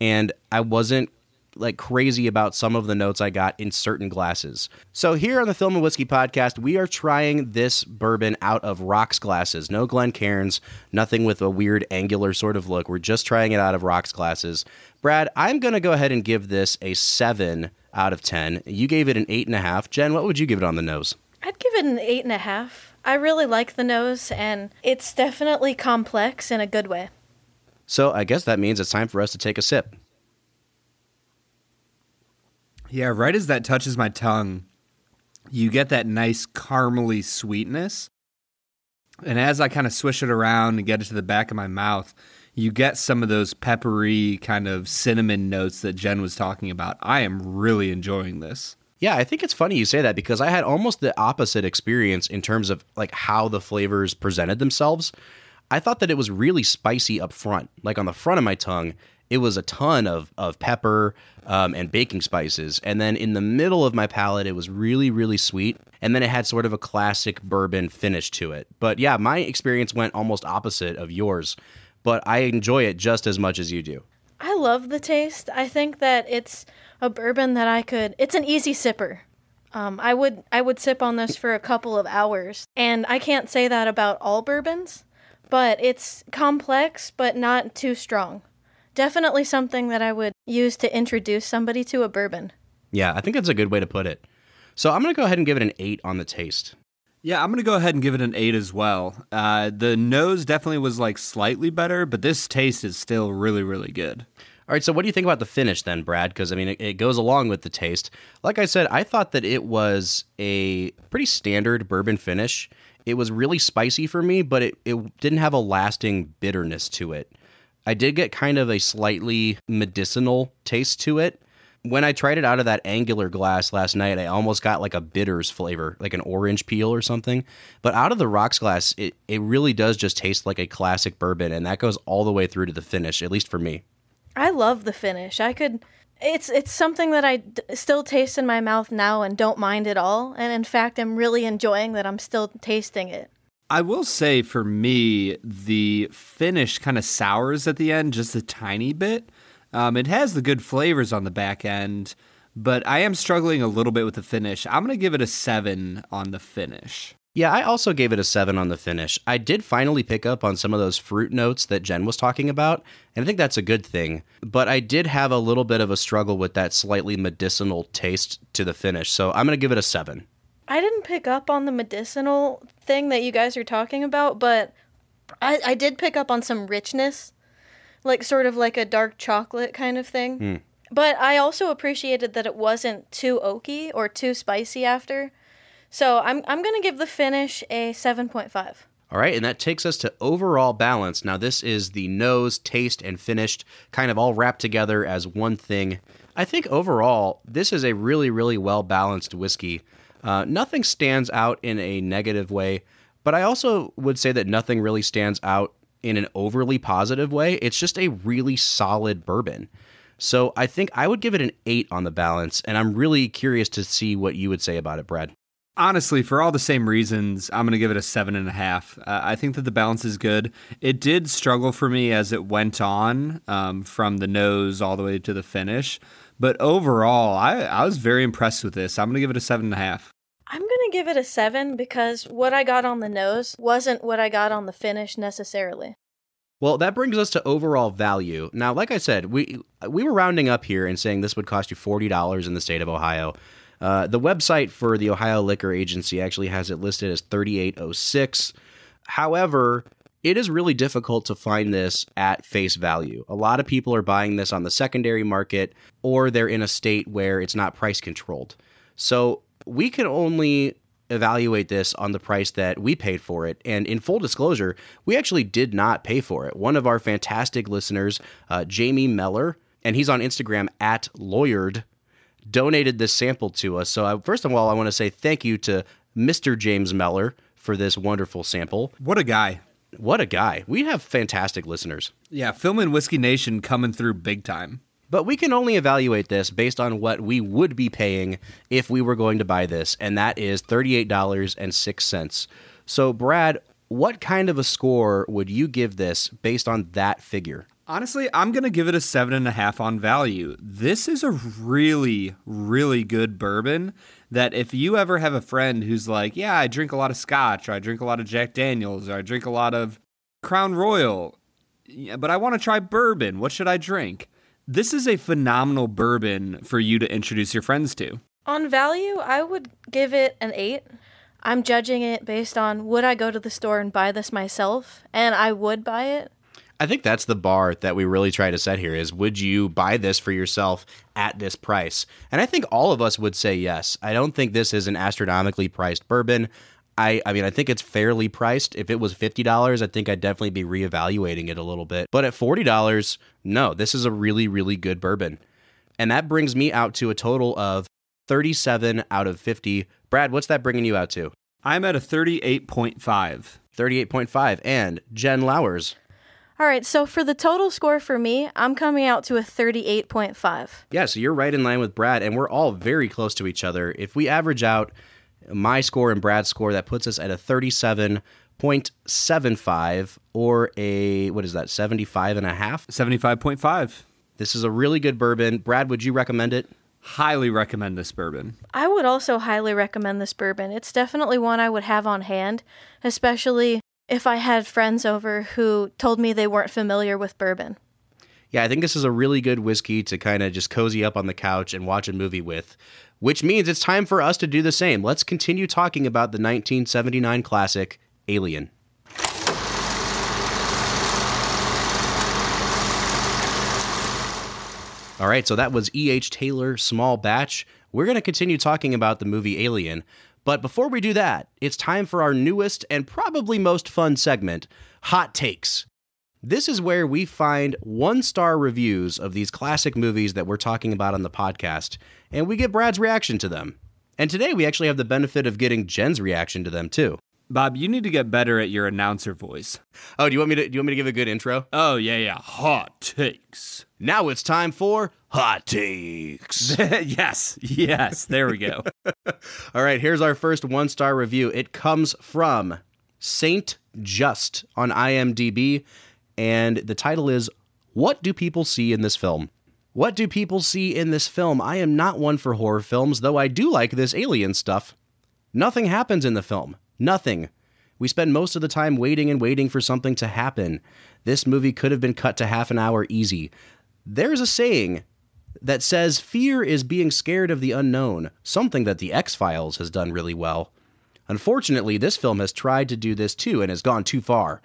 And I wasn't like crazy about some of the notes I got in certain glasses. So here on the Film and Whiskey podcast, we are trying this bourbon out of rocks glasses. No Glencairns, nothing with a weird angular sort of look. We're just trying it out of rocks glasses. Brad, I'm going to go ahead and give this a seven out of 10. You gave it an eight and a half. Jen, what would you give it on the nose? I'd give it an eight and a half. I really like the nose, and it's definitely complex in a good way. So I guess that means it's time for us to take a sip. Yeah, right as that touches my tongue, you get that nice caramely sweetness. And as I kind of swish it around and get it to the back of my mouth, you get some of those peppery kind of cinnamon notes that Jen was talking about. I am really enjoying this. Yeah, I think it's funny you say that because I had almost the opposite experience in terms of like how the flavors presented themselves. I thought that it was really spicy up front, like on the front of my tongue. It was a ton of of pepper um, and baking spices, and then in the middle of my palate, it was really really sweet, and then it had sort of a classic bourbon finish to it. But yeah, my experience went almost opposite of yours, but I enjoy it just as much as you do. I love the taste. I think that it's a bourbon that I could. It's an easy sipper. Um, I would I would sip on this for a couple of hours, and I can't say that about all bourbons, but it's complex but not too strong. Definitely something that I would use to introduce somebody to a bourbon. Yeah, I think that's a good way to put it. So I'm gonna go ahead and give it an eight on the taste. Yeah, I'm to go ahead and give it an 8 as well. Uh, the nose definitely was like slightly better, but this taste is still really, really good. All right, so what do you think about the finish then, Brad? Because I mean, it, it goes along with the taste. Like I said, I thought that it was a pretty standard bourbon finish. It was really spicy for me, but it, it didn't have a lasting bitterness to it. I did get kind of a slightly medicinal taste to it. When I tried it out of that angular glass last night, I almost got like a bitters flavor, like an orange peel or something. But out of the rocks glass, it, it really does just taste like a classic bourbon, and that goes all the way through to the finish, at least for me. I love the finish. I could. It's it's something that I d- still taste in my mouth now and don't mind at all. And in fact, I'm really enjoying that I'm still tasting it. I will say for me, the finish kind of sours at the end just a tiny bit. Um, it has the good flavors on the back end, but I am struggling a little bit with the finish. I'm going to give it a seven on the finish. Yeah, I also gave it a seven on the finish. I did finally pick up on some of those fruit notes that Jen was talking about, and I think that's a good thing. But I did have a little bit of a struggle with that slightly medicinal taste to the finish, so I'm going to give it a seven. I didn't pick up on the medicinal thing that you guys are talking about, but I, I did pick up on some richness, like sort of like a dark chocolate kind of thing. But I also appreciated that it wasn't too oaky or too spicy after. So I'm I'm gonna give the finish a seven point five. All right, and that takes us to overall balance. Now, this is the nose, taste, and finished kind of all wrapped together as one thing. I think overall, this is a really, really well balanced whiskey. Uh, nothing stands out in a negative way, but I also would say that nothing really stands out in an overly positive way. It's just a really solid bourbon. So I think I would give it an eight on the balance, and I'm really curious to see what you would say about it, Brad. Honestly, for all the same reasons, I'm going to give it a seven and a half. Uh, I think that the balance is good. It did struggle for me as it went on um, from the nose all the way to the finish. But overall, I, I was very impressed with this. I'm going to give it a seven and a half. I'm gonna going to give it a 7 because what I got on the nose wasn't what I got on the finish necessarily. Well, that brings us to overall value. Now, like I said, we we were rounding up here and saying this would cost you forty dollars in the state of Ohio. Uh, the website for the Ohio Liquor Agency actually has it listed as thirty eight oh six. However, it is really difficult to find this at face value. A lot of people are buying this on the secondary market, or they're in a state where it's not price controlled. So we can only evaluate this on the price that we paid for it. And in full disclosure, we actually did not pay for it. One of our fantastic listeners, uh, Jamie Meller, and he's on Instagram at lawyered, donated this sample to us. So, I, first of all, I want to say thank you to Mr. James Meller for this wonderful sample. What a guy. What a guy. We have fantastic listeners. Yeah, Film and Whiskey Nation coming through big time. But we can only evaluate this based on what we would be paying if we were going to buy this, and that is $38.06. So, Brad, what kind of a score would you give this based on that figure? Honestly, I'm going to give it a seven and a half on value. This is a really, really good bourbon that if you ever have a friend who's like, yeah, I drink a lot of scotch, or I drink a lot of Jack Daniels, or I drink a lot of Crown Royal, but I want to try bourbon, what should I drink? This is a phenomenal bourbon for you to introduce your friends to. On value, I would give it an 8. I'm judging it based on would I go to the store and buy this myself? And I would buy it. I think that's the bar that we really try to set here is would you buy this for yourself at this price? And I think all of us would say yes. I don't think this is an astronomically priced bourbon. I, I mean, I think it's fairly priced. If it was $50, I think I'd definitely be reevaluating it a little bit. But at $40, no, this is a really, really good bourbon. And that brings me out to a total of 37 out of 50. Brad, what's that bringing you out to? I'm at a 38.5. 38.5. And Jen Lowers. All right, so for the total score for me, I'm coming out to a 38.5. Yeah, so you're right in line with Brad, and we're all very close to each other. If we average out my score and Brad's score, that puts us at a 37.75 or a, what is that, 75 and a half? 75.5. This is a really good bourbon. Brad, would you recommend it? Highly recommend this bourbon. I would also highly recommend this bourbon. It's definitely one I would have on hand, especially if I had friends over who told me they weren't familiar with bourbon. Yeah, I think this is a really good whiskey to kind of just cozy up on the couch and watch a movie with, which means it's time for us to do the same. Let's continue talking about the 1979 classic, Alien. All right, so that was E.H. Taylor, Small Batch. We're going to continue talking about the movie Alien. But before we do that, it's time for our newest and probably most fun segment Hot Takes. This is where we find one star reviews of these classic movies that we're talking about on the podcast, and we get Brad's reaction to them. And today we actually have the benefit of getting Jen's reaction to them too. Bob, you need to get better at your announcer voice. Oh, do you want me to do you want me to give a good intro? Oh yeah, yeah. Hot takes. Now it's time for hot takes. yes, yes. There we go. All right, here's our first one star review. It comes from Saint Just on IMDb, and the title is What Do People See in This Film? What do people see in this film? I am not one for horror films, though I do like this alien stuff. Nothing happens in the film. Nothing. We spend most of the time waiting and waiting for something to happen. This movie could have been cut to half an hour easy. There's a saying that says fear is being scared of the unknown, something that The X Files has done really well. Unfortunately, this film has tried to do this too and has gone too far.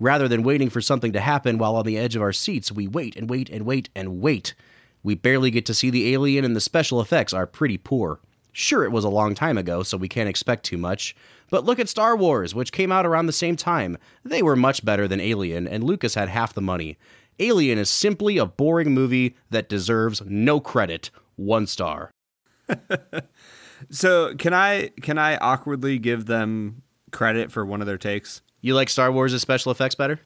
Rather than waiting for something to happen while on the edge of our seats, we wait and wait and wait and wait. We barely get to see the alien, and the special effects are pretty poor. Sure, it was a long time ago, so we can't expect too much. But look at Star Wars, which came out around the same time. They were much better than Alien, and Lucas had half the money. Alien is simply a boring movie that deserves no credit. One star. so can I can I awkwardly give them credit for one of their takes? You like Star Wars' special effects better?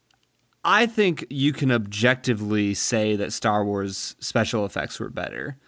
I think you can objectively say that Star Wars special effects were better.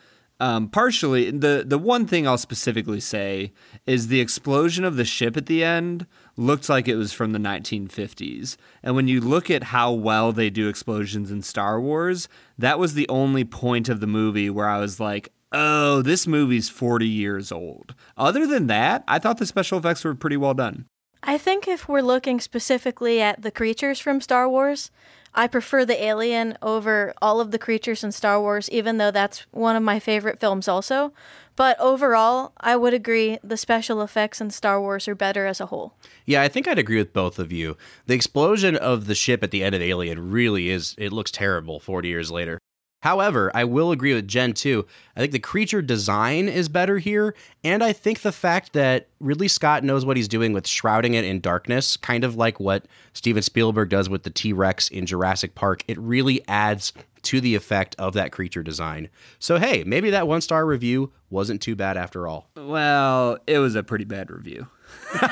Um, partially, the the one thing I'll specifically say is the explosion of the ship at the end looked like it was from the 1950s. And when you look at how well they do explosions in Star Wars, that was the only point of the movie where I was like, oh, this movie's 40 years old. Other than that, I thought the special effects were pretty well done. I think if we're looking specifically at the creatures from Star Wars, I prefer the alien over all of the creatures in Star Wars, even though that's one of my favorite films also. But overall, I would agree the special effects in Star Wars are better as a whole. Yeah, I think I'd agree with both of you. The explosion of the ship at the end of Alien really is, it looks terrible 40 years later. However, I will agree with Jen too. I think the creature design is better here, and I think the fact that Ridley Scott knows what he's doing with shrouding it in darkness, kind of like what Steven Spielberg does with the T Rex in Jurassic Park, it really adds to the effect of that creature design. So, hey, maybe that one star review wasn't too bad after all. Well, it was a pretty bad review.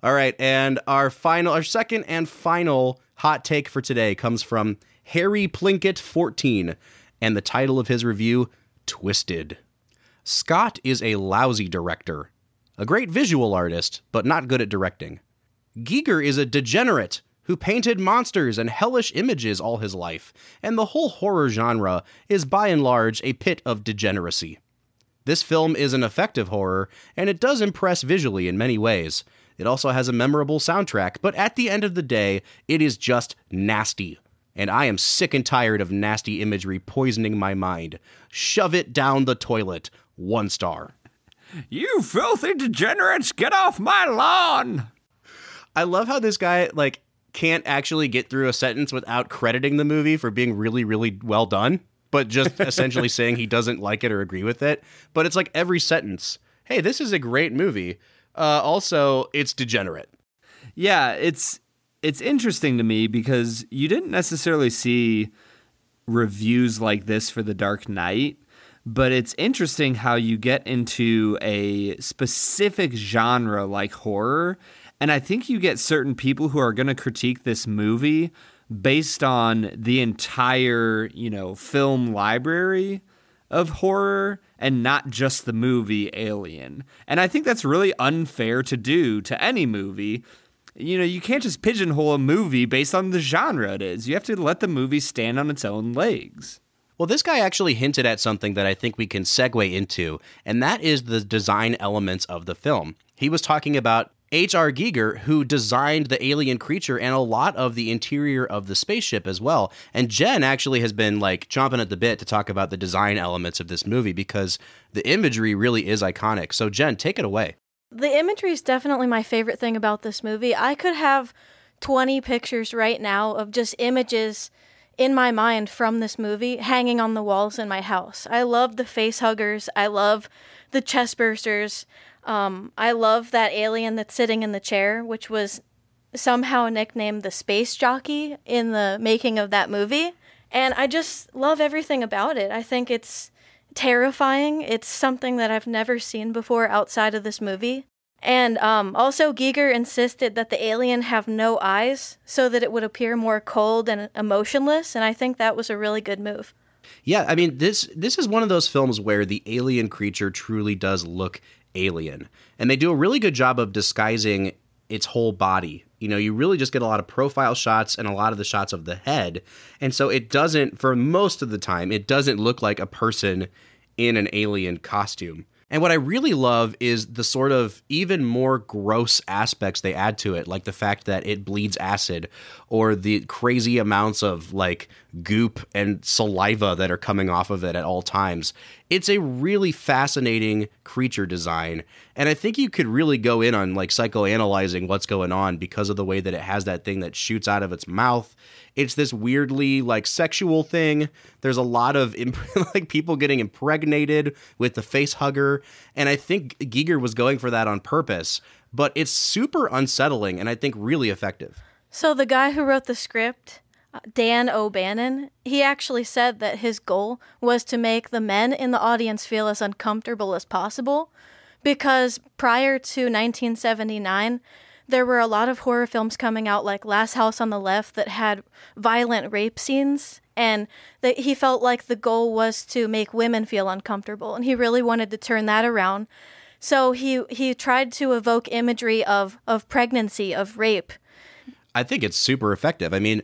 all right, and our final, our second and final hot take for today comes from Harry Plinkett 14, and the title of his review, Twisted. Scott is a lousy director, a great visual artist, but not good at directing. Giger is a degenerate who painted monsters and hellish images all his life, and the whole horror genre is by and large a pit of degeneracy. This film is an effective horror, and it does impress visually in many ways. It also has a memorable soundtrack, but at the end of the day, it is just nasty and I am sick and tired of nasty imagery poisoning my mind. Shove it down the toilet. One star. You filthy degenerates, get off my lawn! I love how this guy, like, can't actually get through a sentence without crediting the movie for being really, really well done, but just essentially saying he doesn't like it or agree with it. But it's like every sentence hey, this is a great movie. Uh, also, it's degenerate. Yeah, it's it's interesting to me because you didn't necessarily see reviews like this for The Dark Knight, but it's interesting how you get into a specific genre like horror. And I think you get certain people who are going to critique this movie based on the entire, you know, film library of horror and not just the movie Alien. And I think that's really unfair to do to any movie you know, you can't just pigeonhole a movie based on the genre it is. You have to let the movie stand on its own legs. Well, this guy actually hinted at something that I think we can segue into, and that is the design elements of the film. He was talking about H.R. Giger, who designed the alien creature and a lot of the interior of the spaceship as well. And Jen actually has been like chomping at the bit to talk about the design elements of this movie because the imagery really is iconic. So, Jen, take it away the imagery is definitely my favorite thing about this movie. I could have 20 pictures right now of just images in my mind from this movie hanging on the walls in my house. I love the face huggers. I love the chest bursters. Um, I love that alien that's sitting in the chair, which was somehow nicknamed the space jockey in the making of that movie. And I just love everything about it. I think it's terrifying. It's something that I've never seen before outside of this movie. And um, also, Giger insisted that the alien have no eyes so that it would appear more cold and emotionless. And I think that was a really good move. Yeah, I mean this this is one of those films where the alien creature truly does look alien, and they do a really good job of disguising its whole body. You know, you really just get a lot of profile shots and a lot of the shots of the head. And so it doesn't, for most of the time, it doesn't look like a person in an alien costume. And what I really love is the sort of even more gross aspects they add to it, like the fact that it bleeds acid or the crazy amounts of like goop and saliva that are coming off of it at all times. It's a really fascinating creature design. And I think you could really go in on like psychoanalyzing what's going on because of the way that it has that thing that shoots out of its mouth it's this weirdly like sexual thing. There's a lot of imp- like people getting impregnated with the face hugger, and I think Giger was going for that on purpose. But it's super unsettling, and I think really effective. So the guy who wrote the script, Dan O'Bannon, he actually said that his goal was to make the men in the audience feel as uncomfortable as possible because prior to 1979, there were a lot of horror films coming out like Last House on the Left that had violent rape scenes and that he felt like the goal was to make women feel uncomfortable and he really wanted to turn that around. So he he tried to evoke imagery of of pregnancy, of rape. I think it's super effective. I mean,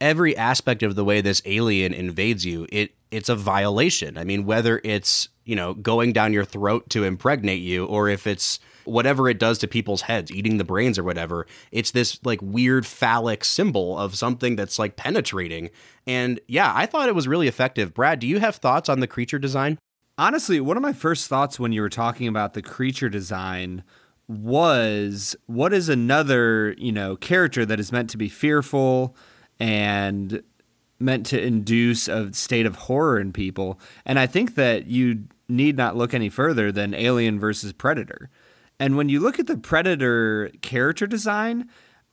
every aspect of the way this alien invades you, it it's a violation. I mean, whether it's, you know, going down your throat to impregnate you or if it's whatever it does to people's heads, eating the brains or whatever, it's this like weird phallic symbol of something that's like penetrating. And yeah, I thought it was really effective. Brad, do you have thoughts on the creature design? Honestly, one of my first thoughts when you were talking about the creature design was what is another, you know, character that is meant to be fearful and meant to induce a state of horror in people. And I think that you need not look any further than Alien versus Predator. And when you look at the Predator character design,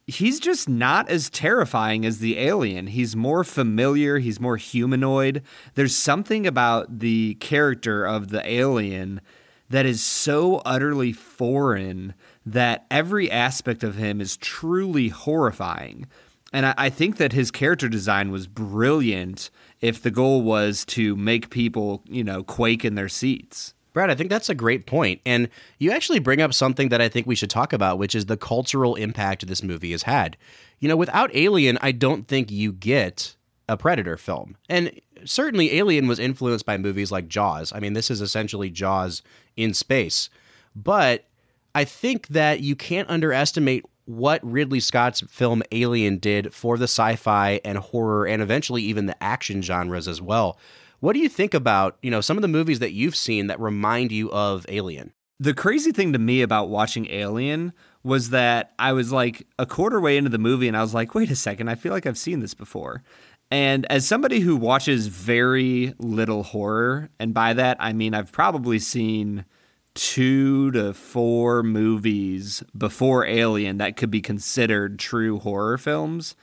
he's just not as terrifying as the alien. He's more familiar, he's more humanoid. There's something about the character of the alien that is so utterly foreign that every aspect of him is truly horrifying. And I, I, think that his character design was brilliant if the goal was to make people, you know, quake in their seats. Brad, I think that's a great point. And you actually bring up something that I think we should talk about, which is the cultural impact this movie has had. You know, without Alien, I don't think you get a Predator film. And certainly Alien was influenced by movies like Jaws. I mean, this is essentially Jaws in space. But I think that you can't underestimate what Ridley Scott's film Alien did for the sci fi and horror and eventually even the action genres as well. What do you think about, you know, some of the movies that you've seen that remind you of Alien? The crazy thing to me about watching Alien was that I was like a quarter way into the movie and I was like, wait a second, I feel like I've seen this before. And as somebody who watches very little horror, and by that I mean I've probably seen two to four movies before Alien that could be considered true horror films,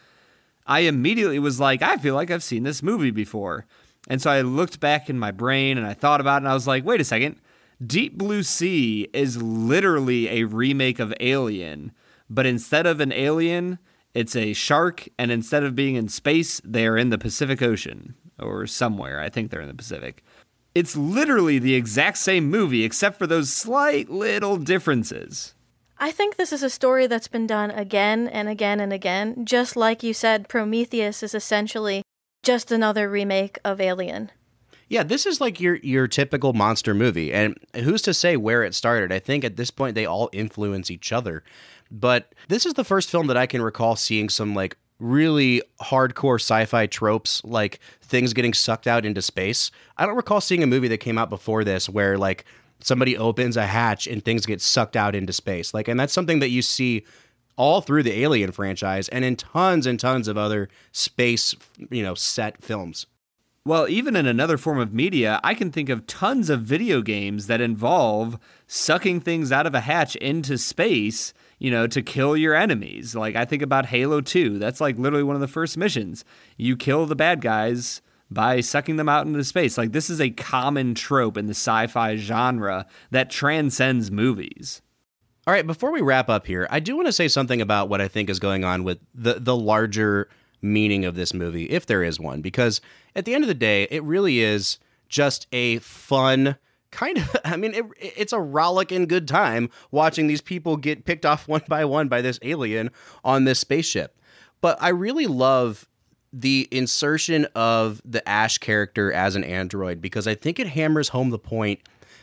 I immediately was like, I feel like I've seen this movie before. And so I looked back in my brain and I thought about it and I was like, wait a second. Deep Blue Sea is literally a remake of Alien, but instead of an alien, it's a shark, and instead of being in space, they're in the Pacific Ocean or somewhere. I think they're in the Pacific. It's literally the exact same movie, except for those slight little differences. I think this is a story that's been done again and again and again. Just like you said, Prometheus is essentially just another remake of Alien. Yeah, this is like your your typical monster movie, and who's to say where it started? I think at this point they all influence each other. But this is the first film that I can recall seeing some like really hardcore sci-fi tropes like things getting sucked out into space. I don't recall seeing a movie that came out before this where like somebody opens a hatch and things get sucked out into space. Like and that's something that you see all through the Alien franchise and in tons and tons of other space, you know, set films. Well, even in another form of media, I can think of tons of video games that involve sucking things out of a hatch into space you know, to kill your enemies. Like I think about Halo 2. That's like literally one of the first missions. You kill the bad guys by sucking them out into space. Like this is a common trope in the sci-fi genre that transcends movies. All right, before we wrap up here, I do want to say something about what I think is going on with the the larger meaning of this movie, if there is one, because at the end of the day, it really is just a fun kind of i mean it, it's a rollicking good time watching these people get picked off one by one by this alien on this spaceship. But i really love the insertion of the ash character as an android because i think it hammers home the point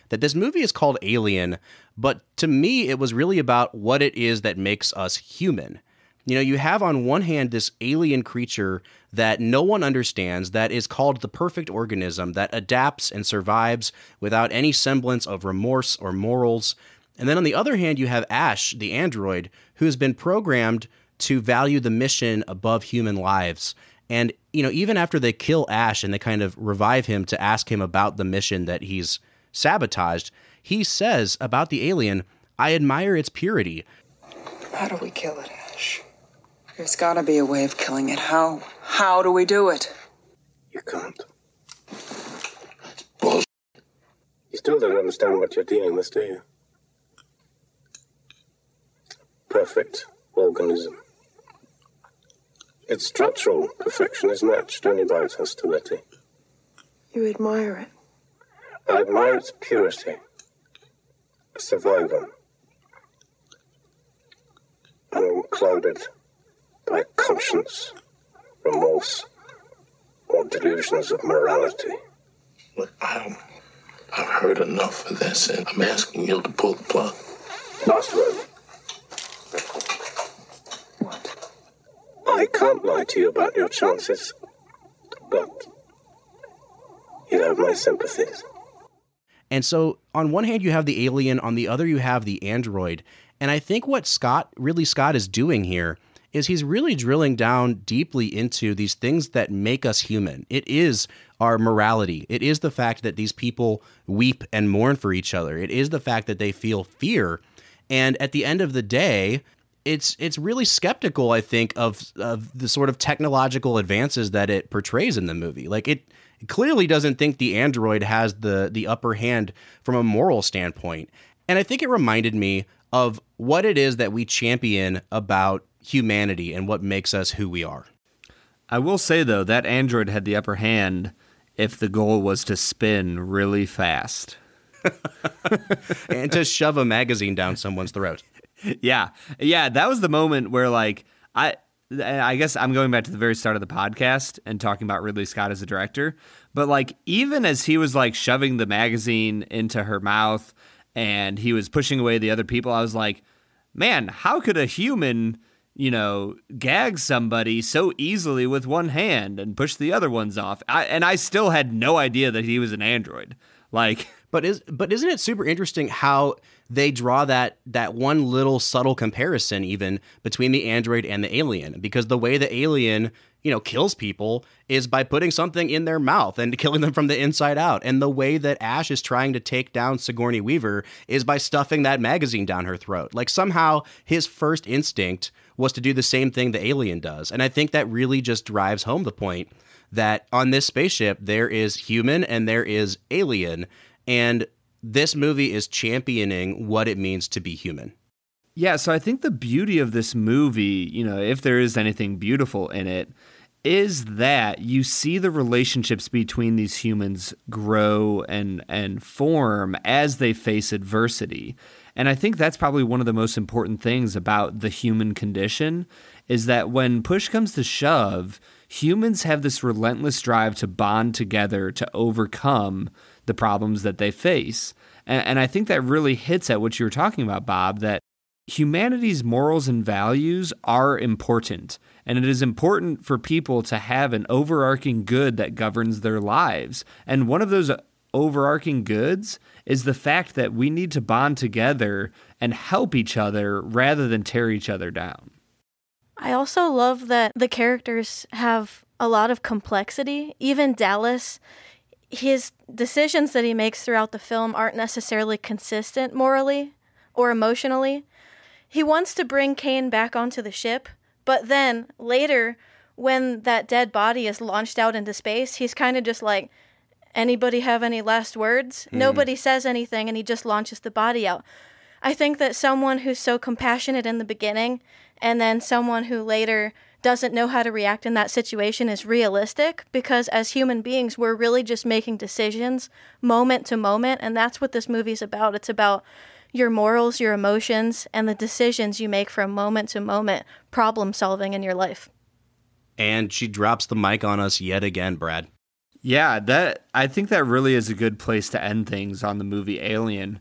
that this movie is called alien but to me it was really about what it is that makes us human. You know, you have on one hand this alien creature that no one understands that is called the perfect organism that adapts and survives without any semblance of remorse or morals. And then on the other hand, you have Ash, the android, who has been programmed to value the mission above human lives. And, you know, even after they kill Ash and they kind of revive him to ask him about the mission that he's sabotaged, he says about the alien, I admire its purity. How do we kill it, Ash? There's gotta be a way of killing it. How? How do we do it? You can't. That's bullshit. You still don't understand what you're dealing with, do you? Perfect organism. Its structural perfection is matched only by its hostility. You admire it? I admire its purity. A survivor. Unclouded by conscience remorse, or delusions of morality. Look, I, I've heard enough of this, and I'm asking you to pull the plug. Last word. I can't lie to you about your chances, but you have my sympathies. And so, on one hand, you have the alien, on the other, you have the android. And I think what Scott, really Scott, is doing here is he's really drilling down deeply into these things that make us human. It is our morality, it is the fact that these people weep and mourn for each other, it is the fact that they feel fear. And at the end of the day, it's it's really skeptical, I think, of of the sort of technological advances that it portrays in the movie. Like it clearly doesn't think the android has the the upper hand from a moral standpoint. And I think it reminded me of what it is that we champion about humanity and what makes us who we are. I will say though that android had the upper hand if the goal was to spin really fast. and to shove a magazine down someone's throat. yeah. Yeah, that was the moment where like I I guess I'm going back to the very start of the podcast and talking about Ridley Scott as a director, but like even as he was like shoving the magazine into her mouth and he was pushing away the other people, I was like, man, how could a human, you know, gag somebody so easily with one hand and push the other ones off? I, and I still had no idea that he was an android. Like, but is but isn't it super interesting how they draw that that one little subtle comparison even between the android and the alien because the way the alien you know kills people is by putting something in their mouth and killing them from the inside out and the way that ash is trying to take down sigourney weaver is by stuffing that magazine down her throat like somehow his first instinct was to do the same thing the alien does and i think that really just drives home the point that on this spaceship there is human and there is alien and this movie is championing what it means to be human. Yeah, so I think the beauty of this movie, you know, if there is anything beautiful in it, is that you see the relationships between these humans grow and and form as they face adversity. And I think that's probably one of the most important things about the human condition is that when push comes to shove, humans have this relentless drive to bond together to overcome the problems that they face. And, and I think that really hits at what you were talking about, Bob, that humanity's morals and values are important. And it is important for people to have an overarching good that governs their lives. And one of those overarching goods is the fact that we need to bond together and help each other rather than tear each other down. I also love that the characters have a lot of complexity. Even Dallas, his decisions that he makes throughout the film aren't necessarily consistent morally or emotionally. He wants to bring Kane back onto the ship, but then later, when that dead body is launched out into space, he's kind of just like, anybody have any last words? Mm. Nobody says anything, and he just launches the body out. I think that someone who's so compassionate in the beginning, and then someone who later doesn't know how to react in that situation is realistic because as human beings, we're really just making decisions moment to moment. And that's what this movie's about. It's about your morals, your emotions, and the decisions you make from moment to moment problem solving in your life. And she drops the mic on us yet again, Brad. Yeah, that I think that really is a good place to end things on the movie Alien.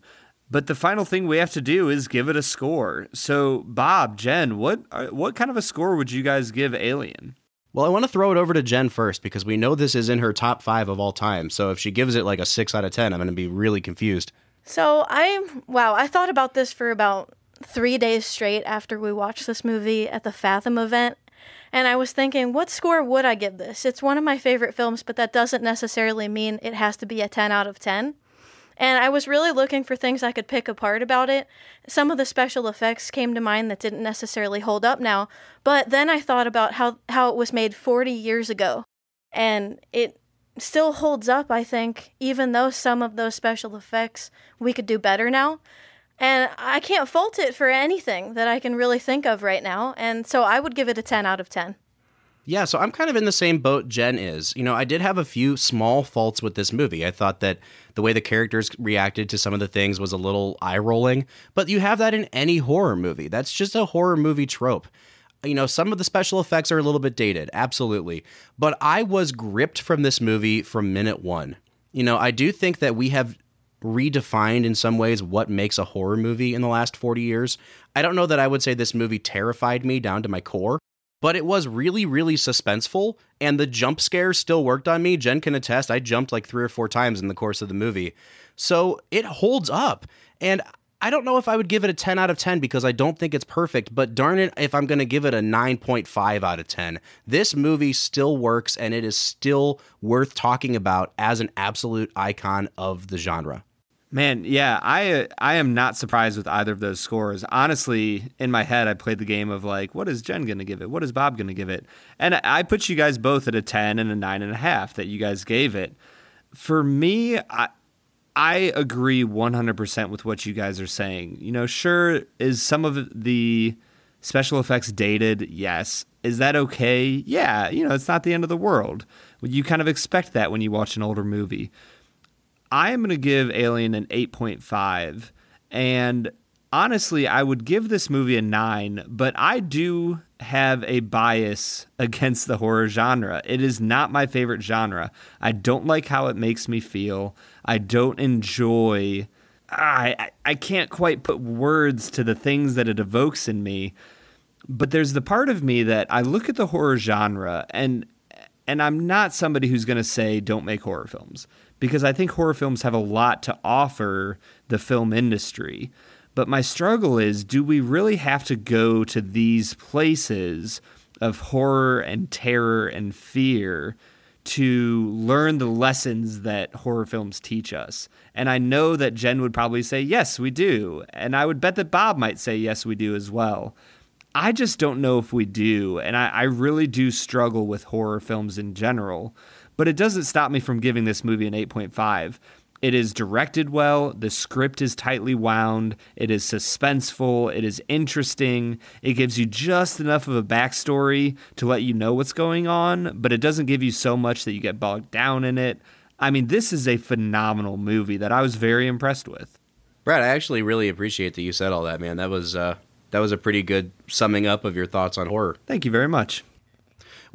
But the final thing we have to do is give it a score. So, Bob, Jen, what uh, what kind of a score would you guys give Alien? Well, I want to throw it over to Jen first because we know this is in her top five of all time. So if she gives it like a six out of ten, I'm going to be really confused. So I wow, I thought about this for about three days straight after we watched this movie at the Fathom event. And I was thinking, what score would I give this? It's one of my favorite films, but that doesn't necessarily mean it has to be a 10 out of 10. And I was really looking for things I could pick apart about it. Some of the special effects came to mind that didn't necessarily hold up now, but then I thought about how, how it was made 40 years ago. And it still holds up, I think, even though some of those special effects we could do better now. And I can't fault it for anything that I can really think of right now. And so I would give it a 10 out of 10. Yeah, so I'm kind of in the same boat Jen is. You know, I did have a few small faults with this movie. I thought that the way the characters reacted to some of the things was a little eye rolling, but you have that in any horror movie. That's just a horror movie trope. you know, some of the special effects are a little bit dated, absolutely. But I was gripped from this movie from minute one. You know, I do think that we have redefined in some ways what makes a horror movie in the last 40 years. I don't know that I would say this movie terrified me down to my core, but it was really, really suspenseful, and the jump scares still worked on me. Jen can attest, I jumped like three or four times in the course of the movie. So it holds up. And I don't know if I would give it a 10 out of 10 because I don't think it's perfect, but darn it, if I'm going to give it a 9.5 out of 10, this movie still works and it is still worth talking about as an absolute icon of the genre. Man, yeah, I I am not surprised with either of those scores. Honestly, in my head, I played the game of like, what is Jen going to give it? What is Bob going to give it? And I put you guys both at a ten and a nine and a half that you guys gave it. For me, I I agree one hundred percent with what you guys are saying. You know, sure is some of the special effects dated? Yes. Is that okay? Yeah. You know, it's not the end of the world. You kind of expect that when you watch an older movie. I am going to give Alien an 8.5. And honestly, I would give this movie a 9, but I do have a bias against the horror genre. It is not my favorite genre. I don't like how it makes me feel. I don't enjoy. I, I can't quite put words to the things that it evokes in me. But there's the part of me that I look at the horror genre and and I'm not somebody who's going to say don't make horror films because I think horror films have a lot to offer the film industry. But my struggle is do we really have to go to these places of horror and terror and fear to learn the lessons that horror films teach us? And I know that Jen would probably say, yes, we do. And I would bet that Bob might say, yes, we do as well. I just don't know if we do. And I, I really do struggle with horror films in general. But it doesn't stop me from giving this movie an 8.5. It is directed well. The script is tightly wound. It is suspenseful. It is interesting. It gives you just enough of a backstory to let you know what's going on, but it doesn't give you so much that you get bogged down in it. I mean, this is a phenomenal movie that I was very impressed with. Brad, I actually really appreciate that you said all that, man. That was uh, that was a pretty good summing up of your thoughts on horror. Thank you very much.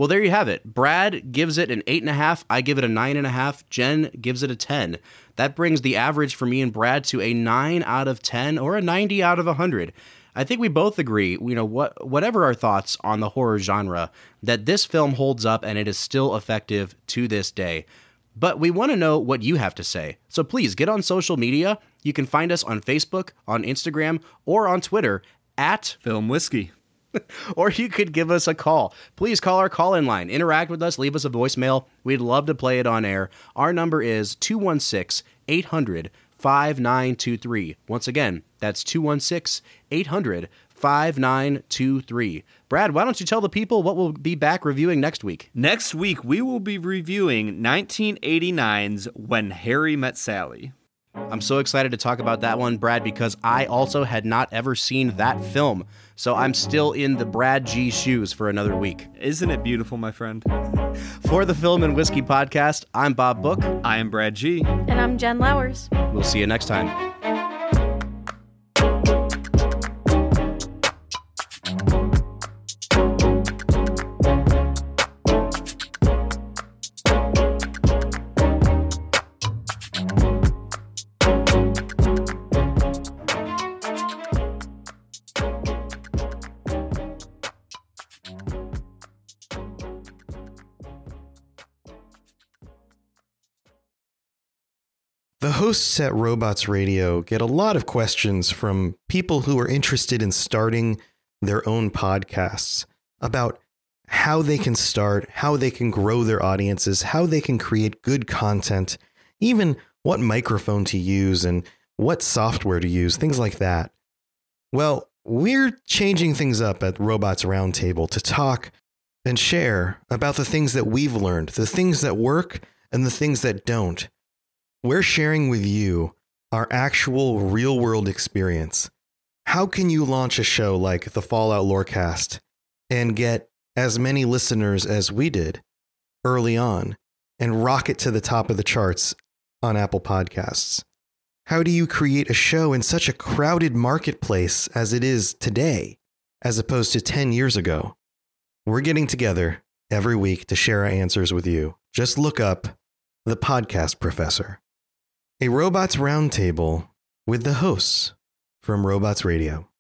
Well, there you have it. Brad gives it an eight and a half. I give it a nine and a half. Jen gives it a 10. That brings the average for me and Brad to a nine out of 10 or a 90 out of 100. I think we both agree, you know, what whatever our thoughts on the horror genre, that this film holds up and it is still effective to this day. But we want to know what you have to say. So please get on social media. You can find us on Facebook, on Instagram, or on Twitter at Film Whiskey. or you could give us a call. Please call our call in line. Interact with us, leave us a voicemail. We'd love to play it on air. Our number is 216 800 5923. Once again, that's 216 800 5923. Brad, why don't you tell the people what we'll be back reviewing next week? Next week, we will be reviewing 1989's When Harry Met Sally. I'm so excited to talk about that one, Brad, because I also had not ever seen that film. So I'm still in the Brad G shoes for another week. Isn't it beautiful, my friend? For the Film and Whiskey podcast, I'm Bob Book. I am Brad G. And I'm Jen Lowers. We'll see you next time. Hosts at Robots Radio get a lot of questions from people who are interested in starting their own podcasts about how they can start, how they can grow their audiences, how they can create good content, even what microphone to use and what software to use, things like that. Well, we're changing things up at Robots Roundtable to talk and share about the things that we've learned, the things that work and the things that don't. We're sharing with you our actual real world experience. How can you launch a show like the Fallout Lorecast and get as many listeners as we did early on and rocket to the top of the charts on Apple Podcasts? How do you create a show in such a crowded marketplace as it is today, as opposed to 10 years ago? We're getting together every week to share our answers with you. Just look up the podcast professor, a robots roundtable with the hosts from Robots Radio.